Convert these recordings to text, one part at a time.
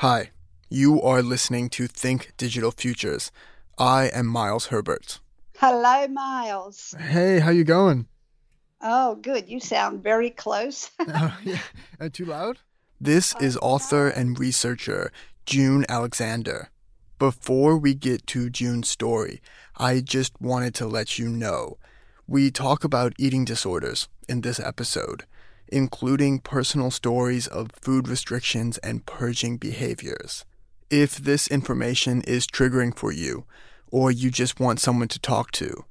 Hi, you are listening to Think Digital Futures. I am Miles Herbert. Hello, Miles. Hey, how you going? Oh, good. You sound very close. uh, yeah. Uh, too loud? This is author and researcher June Alexander. Before we get to June's story, I just wanted to let you know we talk about eating disorders in this episode, including personal stories of food restrictions and purging behaviors. If this information is triggering for you, or you just want someone to talk to,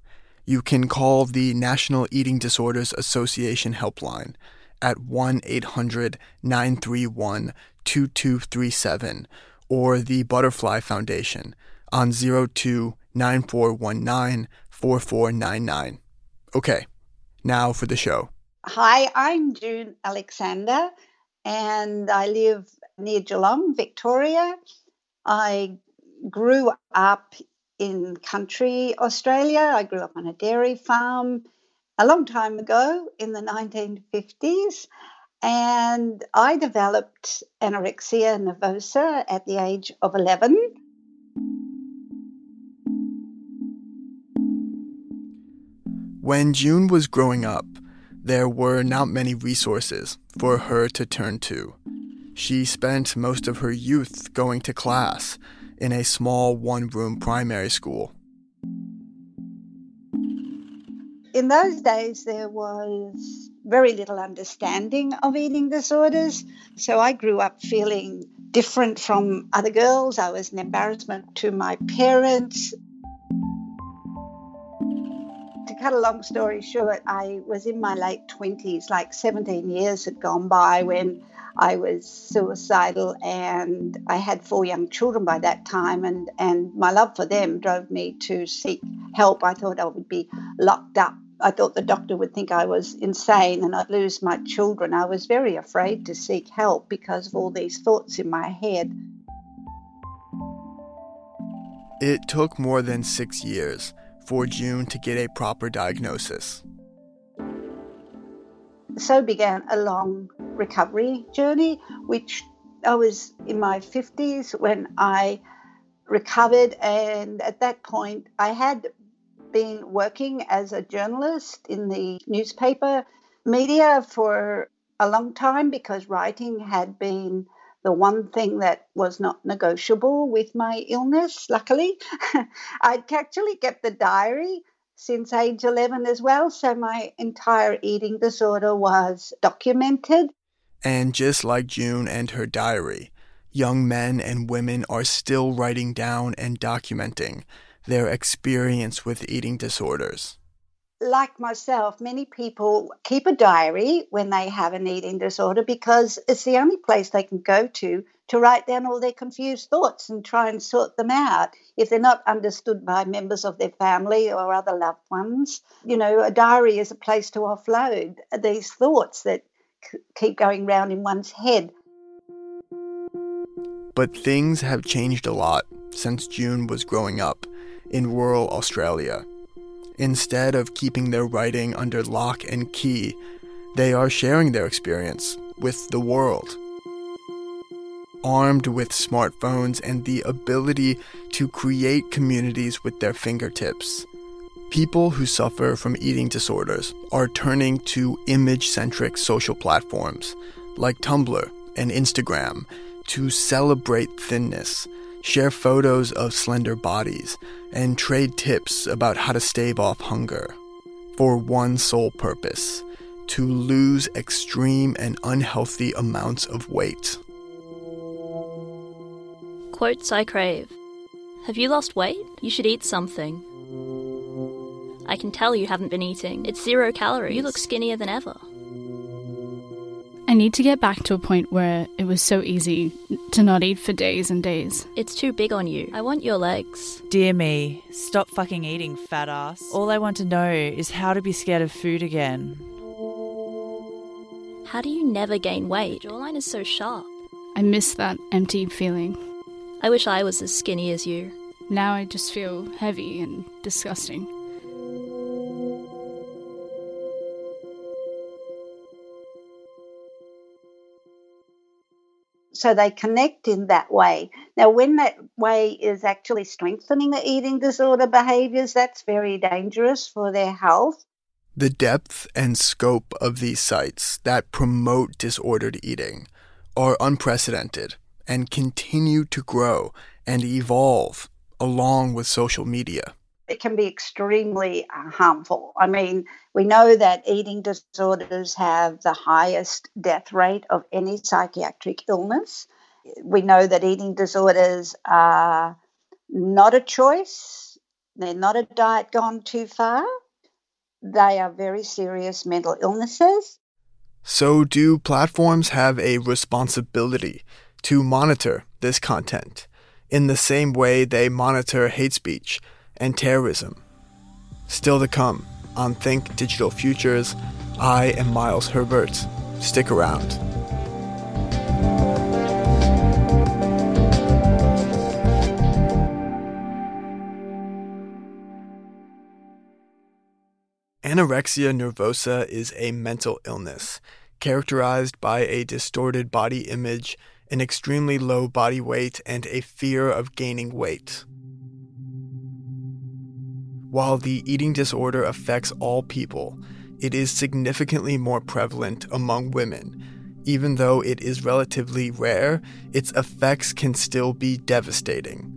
you can call the National Eating Disorders Association helpline at 1 800 931 2237 or the Butterfly Foundation on 02 9419 4499. Okay, now for the show. Hi, I'm June Alexander and I live near Geelong, Victoria. I grew up in country Australia. I grew up on a dairy farm a long time ago in the 1950s. And I developed anorexia nervosa at the age of 11. When June was growing up, there were not many resources for her to turn to. She spent most of her youth going to class in a small one room primary school. In those days, there was very little understanding of eating disorders. So I grew up feeling different from other girls. I was an embarrassment to my parents. Cut a long story short, I was in my late 20s, like 17 years had gone by when I was suicidal and I had four young children by that time and, and my love for them drove me to seek help. I thought I would be locked up. I thought the doctor would think I was insane and I'd lose my children. I was very afraid to seek help because of all these thoughts in my head. It took more than six years for June to get a proper diagnosis so began a long recovery journey, which I was in my 50s when I recovered. And at that point, I had been working as a journalist in the newspaper media for a long time because writing had been the one thing that was not negotiable with my illness, luckily. I'd actually kept the diary since age 11 as well. So my entire eating disorder was documented. And just like June and her diary, young men and women are still writing down and documenting their experience with eating disorders. Like myself, many people keep a diary when they have an eating disorder because it's the only place they can go to to write down all their confused thoughts and try and sort them out if they're not understood by members of their family or other loved ones. You know, a diary is a place to offload these thoughts that c- keep going round in one's head. But things have changed a lot since June was growing up in rural Australia. Instead of keeping their writing under lock and key, they are sharing their experience with the world armed with smartphones and the ability to create communities with their fingertips. People who suffer from eating disorders are turning to image centric social platforms like Tumblr and Instagram to celebrate thinness, share photos of slender bodies, and trade tips about how to stave off hunger. For one sole purpose to lose extreme and unhealthy amounts of weight. Quotes I crave. Have you lost weight? You should eat something. I can tell you haven't been eating. It's zero calories. You look skinnier than ever. I need to get back to a point where it was so easy to not eat for days and days. It's too big on you. I want your legs. Dear me, stop fucking eating, fat ass. All I want to know is how to be scared of food again. How do you never gain weight? Your jawline is so sharp. I miss that empty feeling. I wish I was as skinny as you. Now I just feel heavy and disgusting. So they connect in that way. Now, when that way is actually strengthening the eating disorder behaviors, that's very dangerous for their health. The depth and scope of these sites that promote disordered eating are unprecedented and continue to grow and evolve along with social media it can be extremely uh, harmful. I mean, we know that eating disorders have the highest death rate of any psychiatric illness. We know that eating disorders are not a choice, they're not a diet gone too far. They are very serious mental illnesses. So, do platforms have a responsibility to monitor this content in the same way they monitor hate speech? And terrorism. Still to come on Think Digital Futures, I am Miles Herbert. Stick around. Anorexia nervosa is a mental illness characterized by a distorted body image, an extremely low body weight, and a fear of gaining weight. While the eating disorder affects all people, it is significantly more prevalent among women. Even though it is relatively rare, its effects can still be devastating.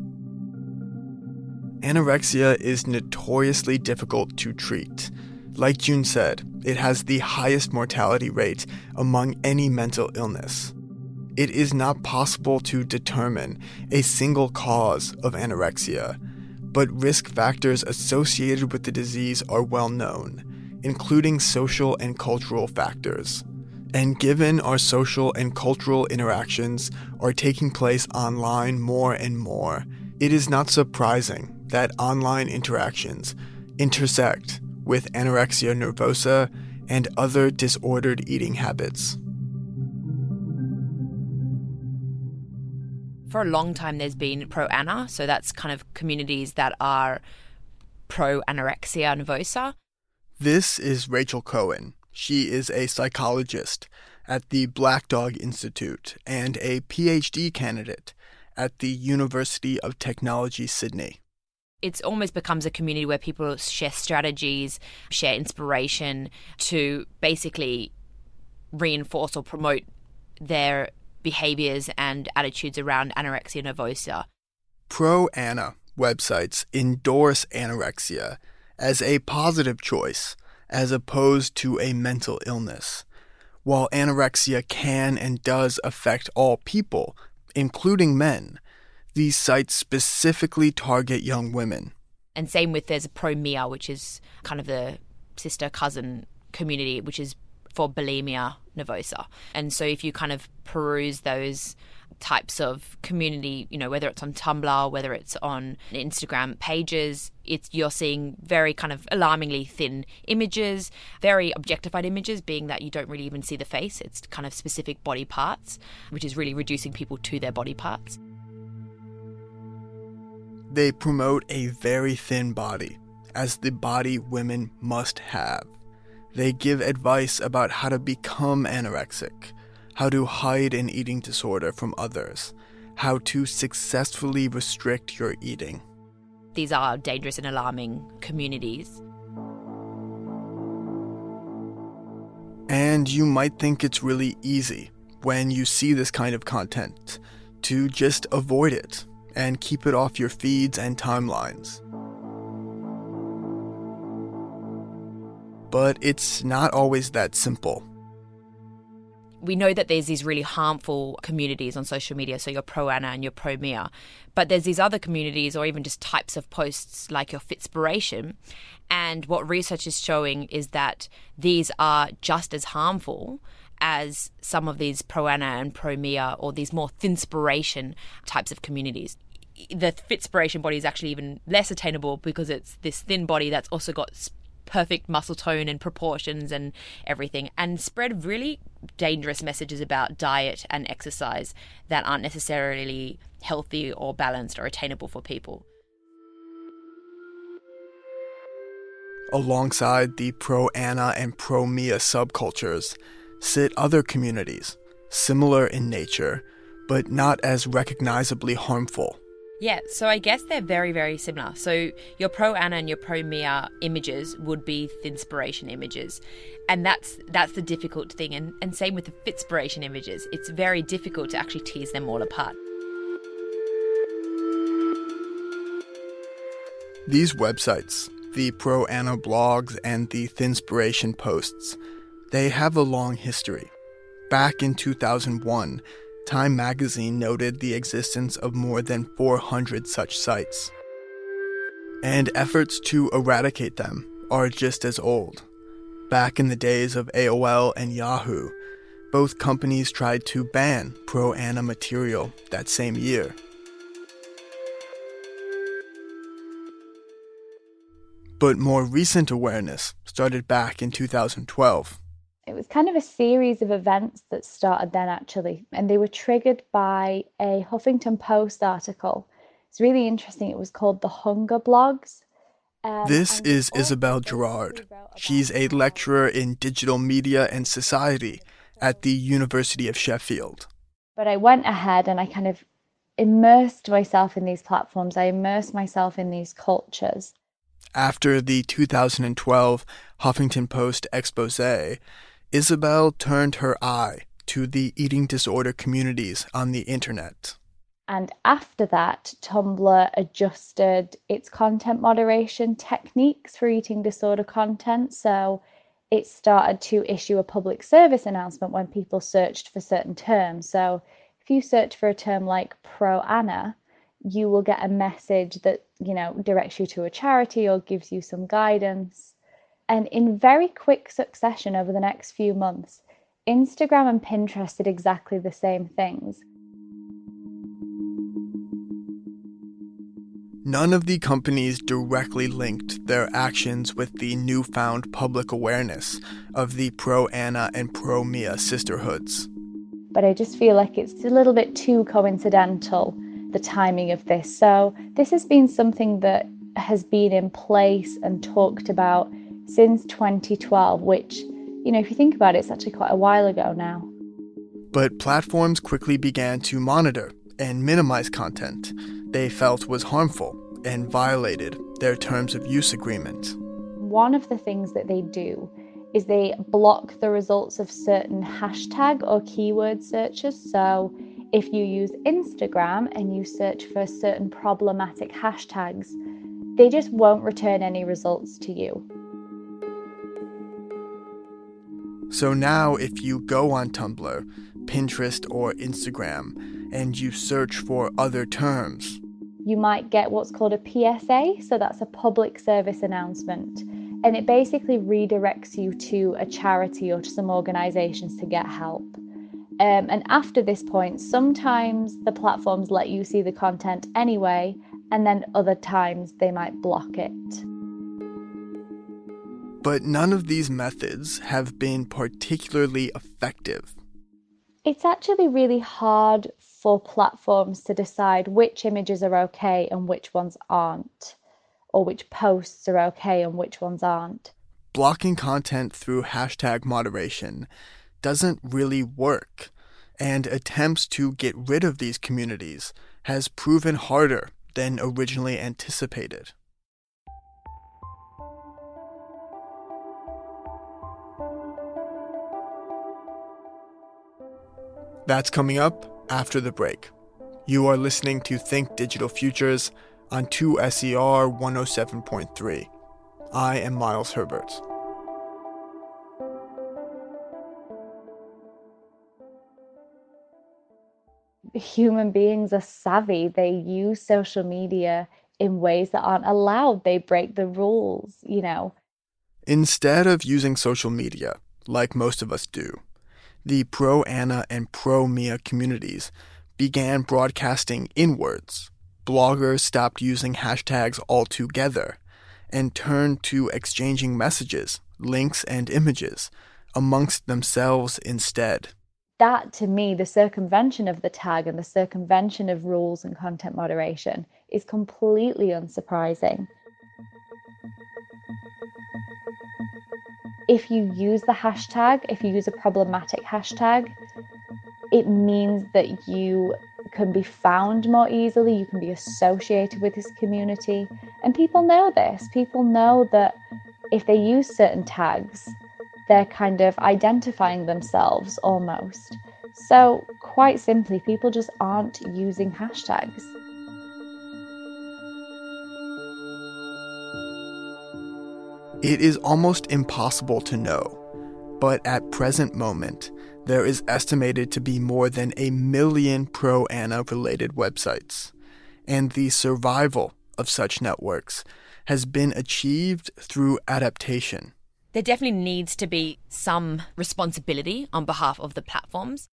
Anorexia is notoriously difficult to treat. Like June said, it has the highest mortality rate among any mental illness. It is not possible to determine a single cause of anorexia but risk factors associated with the disease are well known, including social and cultural factors. And given our social and cultural interactions are taking place online more and more, it is not surprising that online interactions intersect with anorexia nervosa and other disordered eating habits. For a long time there's been pro ana, so that's kind of communities that are pro anorexia nervosa. This is Rachel Cohen. She is a psychologist at the Black Dog Institute and a PhD candidate at the University of Technology, Sydney. It almost becomes a community where people share strategies, share inspiration to basically reinforce or promote their behaviors and attitudes around anorexia nervosa. Pro Ana websites endorse anorexia as a positive choice as opposed to a mental illness. While anorexia can and does affect all people, including men, these sites specifically target young women. And same with there's a Pro Mia, which is kind of the sister cousin community, which is for bulimia nervosa. And so if you kind of peruse those types of community, you know, whether it's on Tumblr, whether it's on Instagram pages, it's you're seeing very kind of alarmingly thin images, very objectified images, being that you don't really even see the face. It's kind of specific body parts, which is really reducing people to their body parts. They promote a very thin body as the body women must have. They give advice about how to become anorexic, how to hide an eating disorder from others, how to successfully restrict your eating. These are dangerous and alarming communities. And you might think it's really easy when you see this kind of content to just avoid it and keep it off your feeds and timelines. But it's not always that simple. We know that there's these really harmful communities on social media, so your pro Ana and your pro Mia, but there's these other communities or even just types of posts like your Fitspiration. And what research is showing is that these are just as harmful as some of these pro Ana and pro Mia or these more thinspiration types of communities the Fitspiration body is actually even less attainable because it's this thin body that's also got perfect muscle tone and proportions and everything, and spread really dangerous messages about diet and exercise that aren't necessarily healthy or balanced or attainable for people. Alongside the pro Ana and pro Mia subcultures sit other communities, similar in nature, but not as recognizably harmful. Yeah, so I guess they're very, very similar. So your pro Ana and your pro Mia images would be Thinspiration images. And that's that's the difficult thing. And, and same with the Fitspiration images. It's very difficult to actually tease them all apart. These websites, the Pro Ana blogs and the Thinspiration posts, they have a long history. Back in 2001, Time magazine noted the existence of more than 400 such sites. And efforts to eradicate them are just as old. Back in the days of AOL and Yahoo, both companies tried to ban pro Ana material that same year. But more recent awareness started back in 2012 it was kind of a series of events that started then, actually, and they were triggered by a Huffington Post article. It's really interesting. It was called The Hunger Blogs. Um, this is Ysabel Gerrard. She's a lecturer in digital media and society at the University of Sheffield. But I went ahead and I kind of immersed myself in these platforms. I immersed myself in these cultures. After the 2012 Huffington Post expose, Ysabel turned her eye to the eating disorder communities on the internet. And after that, Tumblr adjusted its content moderation techniques for eating disorder content. So it started to issue a public service announcement when people searched for certain terms. So if you search for a term like pro Ana, you will get a message that, you know, directs you to a charity or gives you some guidance. And in very quick succession over the next few months, Instagram and Pinterest did exactly the same things. None of the companies directly linked their actions with the newfound public awareness of the pro Ana and pro Mia sisterhoods. But I just feel like it's a little bit too coincidental, the timing of this. So, this has been something that has been in place and talked about since 2012, which, you know, if you think about it, it's actually quite a while ago now. But platforms quickly began to monitor and minimize content they felt was harmful and violated their terms of use agreement. One of the things that they do is they block the results of certain hashtag or keyword searches. So if you use Instagram and you search for certain problematic hashtags, they just won't return any results to you. So now, if you go on Tumblr, Pinterest, or Instagram and you search for other terms, you might get what's called a PSA. So that's a public service announcement. And it basically redirects you to a charity or to some organizations to get help. Um, and after this point, sometimes the platforms let you see the content anyway, and then other times they might block it. But none of these methods have been particularly effective. It's actually really hard for platforms to decide which images are okay and which ones aren't, or which posts are okay and which ones aren't. Blocking content through hashtag moderation doesn't really work, and attempts to get rid of these communities has proven harder than originally anticipated. That's coming up after the break. You are listening to Think Digital Futures on 2SER 107.3. I am Miles Herbert. Human beings are savvy. They use social media in ways that aren't allowed. They break the rules, you know. Instead of using social media, like most of us do, the pro Ana and pro Mia communities began broadcasting inwards. Bloggers stopped using hashtags altogether and turned to exchanging messages, links, and images amongst themselves instead. That, to me, the circumvention of the tag and the circumvention of rules and content moderation is completely unsurprising. If you use the hashtag, if you use a problematic hashtag, it means that you can be found more easily, you can be associated with this community. And people know this. People know that if they use certain tags, they're kind of identifying themselves almost. So, quite simply, people just aren't using hashtags. It is almost impossible to know, but at present moment, there is estimated to be more than a million pro Ana related websites, and the survival of such networks has been achieved through adaptation. There definitely needs to be some responsibility on behalf of the platforms.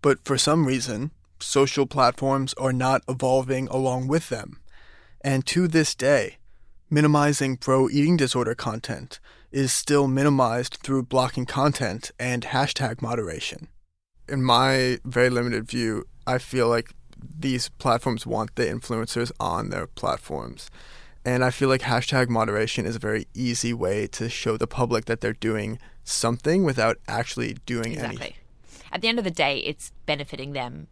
But for some reason, social platforms are not evolving along with them. And to this day, minimizing pro eating disorder content is still minimized through blocking content and hashtag moderation. In my very limited view, I feel like these platforms want the influencers on their platforms. And I feel like hashtag moderation is a very easy way to show the public that they're doing something without actually doing exactly. anything. At the end of the day, it's benefiting them.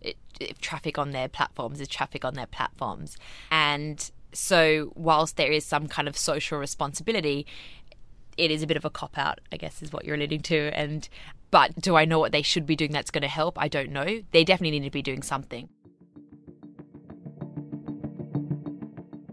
It, traffic on their platforms is traffic on their platforms. And so, whilst there is some kind of social responsibility, it is a bit of a cop out, I guess, is what you're alluding to. And but do I know what they should be doing that's going to help? I don't know. They definitely need to be doing something.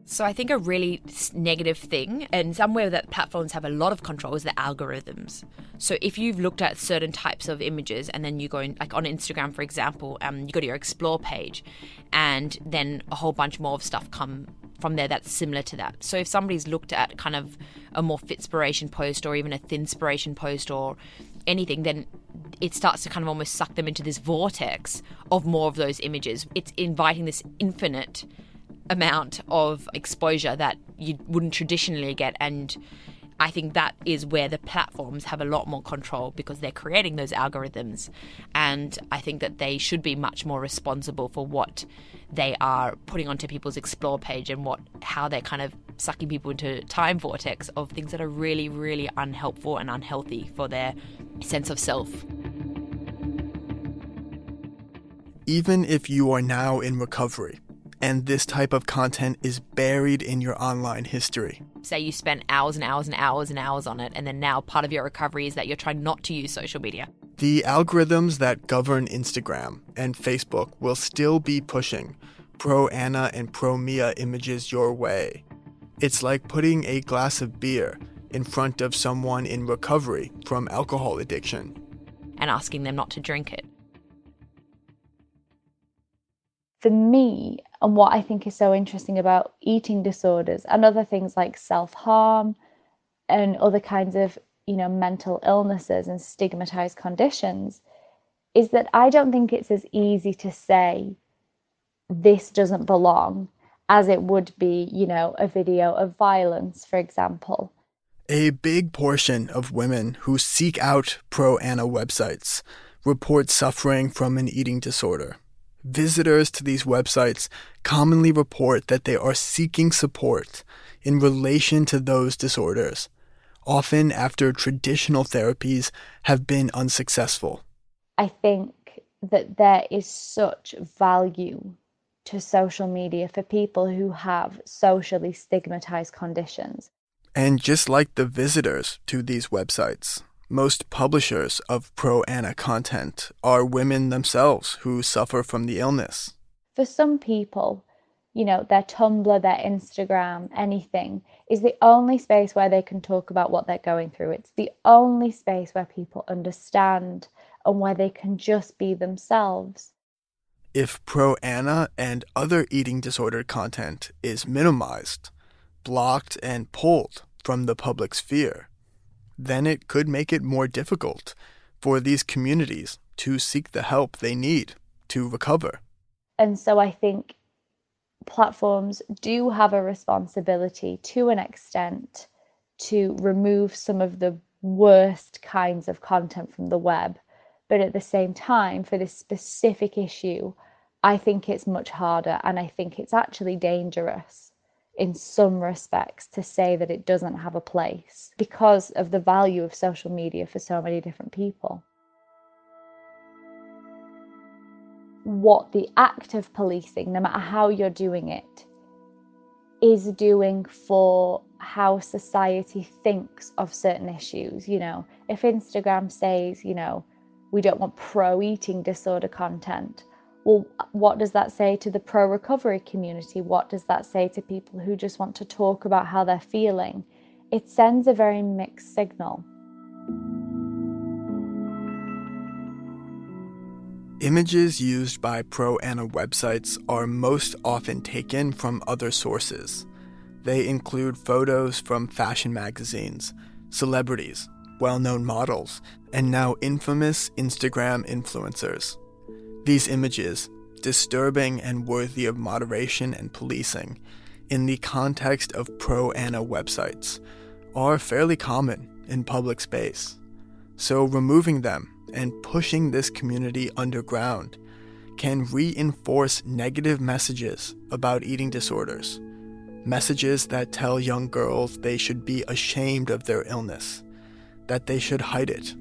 So I think a really negative thing, and somewhere that platforms have a lot of control, is the algorithms. So if you've looked at certain types of images, and then you go in, like on Instagram, for example, um, you go to your explore page, and then a whole bunch more of stuff come from there that's similar to that. So if somebody's looked at kind of a more fitspiration post, or even a thinspiration post, or anything, then it starts to kind of almost suck them into this vortex of more of those images. It's inviting this infinite amount of exposure that you wouldn't traditionally get and I think that is where the platforms have a lot more control because they're creating those algorithms. And I think that they should be much more responsible for what they are putting onto people's explore page and what how they're kind of sucking people into time vortex of things that are really, really unhelpful and unhealthy for their sense of self. Even if you are now in recovery, and this type of content is buried in your online history. Say you spent hours and hours and hours and hours on it, and then now part of your recovery is that you're trying not to use social media. The algorithms that govern Instagram and Facebook will still be pushing pro Ana and pro Mia images your way. It's like putting a glass of beer in front of someone in recovery from alcohol addiction and asking them not to drink it. For me, and what I think is so interesting about eating disorders and other things like self harm and other kinds of, you know, mental illnesses and stigmatized conditions is that I don't think it's as easy to say this doesn't belong as it would be, you know, a video of violence, for example. A big portion of women who seek out pro Ana websites report suffering from an eating disorder. Visitors to these websites commonly report that they are seeking support in relation to those disorders, often after traditional therapies have been unsuccessful. I think that there is such value to social media for people who have socially stigmatized conditions. And just like the visitors to these websites, most publishers of pro Ana content are women themselves who suffer from the illness. For some people, you know, their Tumblr, their Instagram, anything is the only space where they can talk about what they're going through. It's the only space where people understand and where they can just be themselves. If pro Ana and other eating disorder content is minimized, blocked, and pulled from the public sphere, then it could make it more difficult for these communities to seek the help they need to recover. And so I think platforms do have a responsibility to an extent to remove some of the worst kinds of content from the web. But at the same time, for this specific issue, I think it's much harder and I think it's actually dangerous in some respects to say that it doesn't have a place because of the value of social media for so many different people. what the act of policing, no matter how you're doing it, is doing for how society thinks of certain issues. You know, if Instagram says, you know, we don't want pro eating disorder content, well, what does that say to the pro recovery community? What does that say to people who just want to talk about how they're feeling? It sends a very mixed signal. Images used by pro ana websites are most often taken from other sources. They include photos from fashion magazines, celebrities, well known models, and now infamous Instagram influencers. These images, disturbing and worthy of moderation and policing, in the context of pro ana websites, are fairly common in public space. So removing them and pushing this community underground can reinforce negative messages about eating disorders. Messages that tell young girls they should be ashamed of their illness, that they should hide it,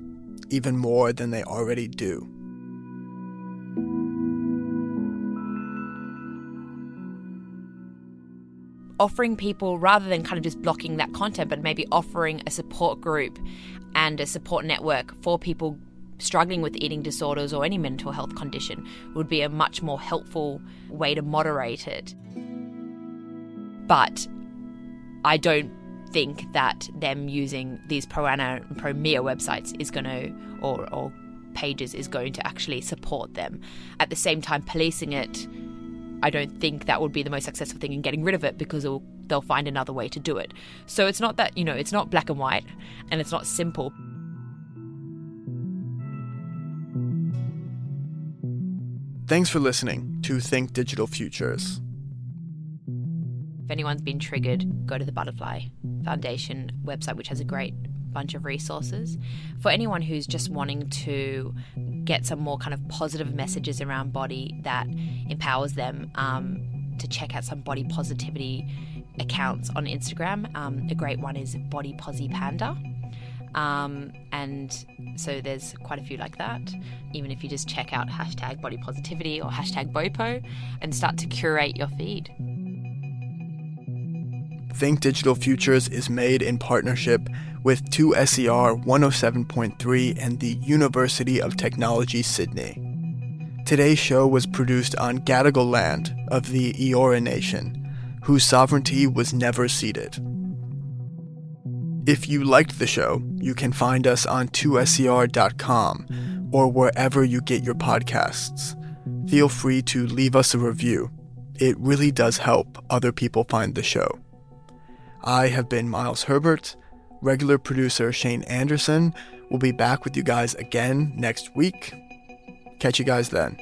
even more than they already do. Offering people rather than kind of just blocking that content, but maybe offering a support group and a support network for people struggling with eating disorders or any mental health condition would be a much more helpful way to moderate it. But I don't think that them using these pro ana and pro mia websites is going to, or, or pages is going to actually support them. At the same time, policing it, I don't think that would be the most successful thing in getting rid of it because they'll find another way to do it. So it's not that, you know, it's not black and white and it's not simple. Thanks for listening to Think Digital Futures. If anyone's been triggered, go to the Butterfly Foundation website, which has a great bunch of resources. For anyone who's just wanting to get some more kind of positive messages around body that empowers them, um, to check out some body positivity accounts on Instagram. Um, a great one is Body Posi Panda. Um, and so there's quite a few like that. Even if you just check out hashtag body positivity or hashtag BOPO and start to curate your feed. Think Digital Futures is made in partnership with 2SER 107.3 and the University of Technology Sydney. Today's show was produced on Gadigal land of the Eora Nation, whose sovereignty was never ceded. If you liked the show, you can find us on 2ser.com or wherever you get your podcasts. Feel free to leave us a review. It really does help other people find the show. I have been Miles Herbert. Regular producer Shane Anderson will be back with you guys again next week. Catch you guys then.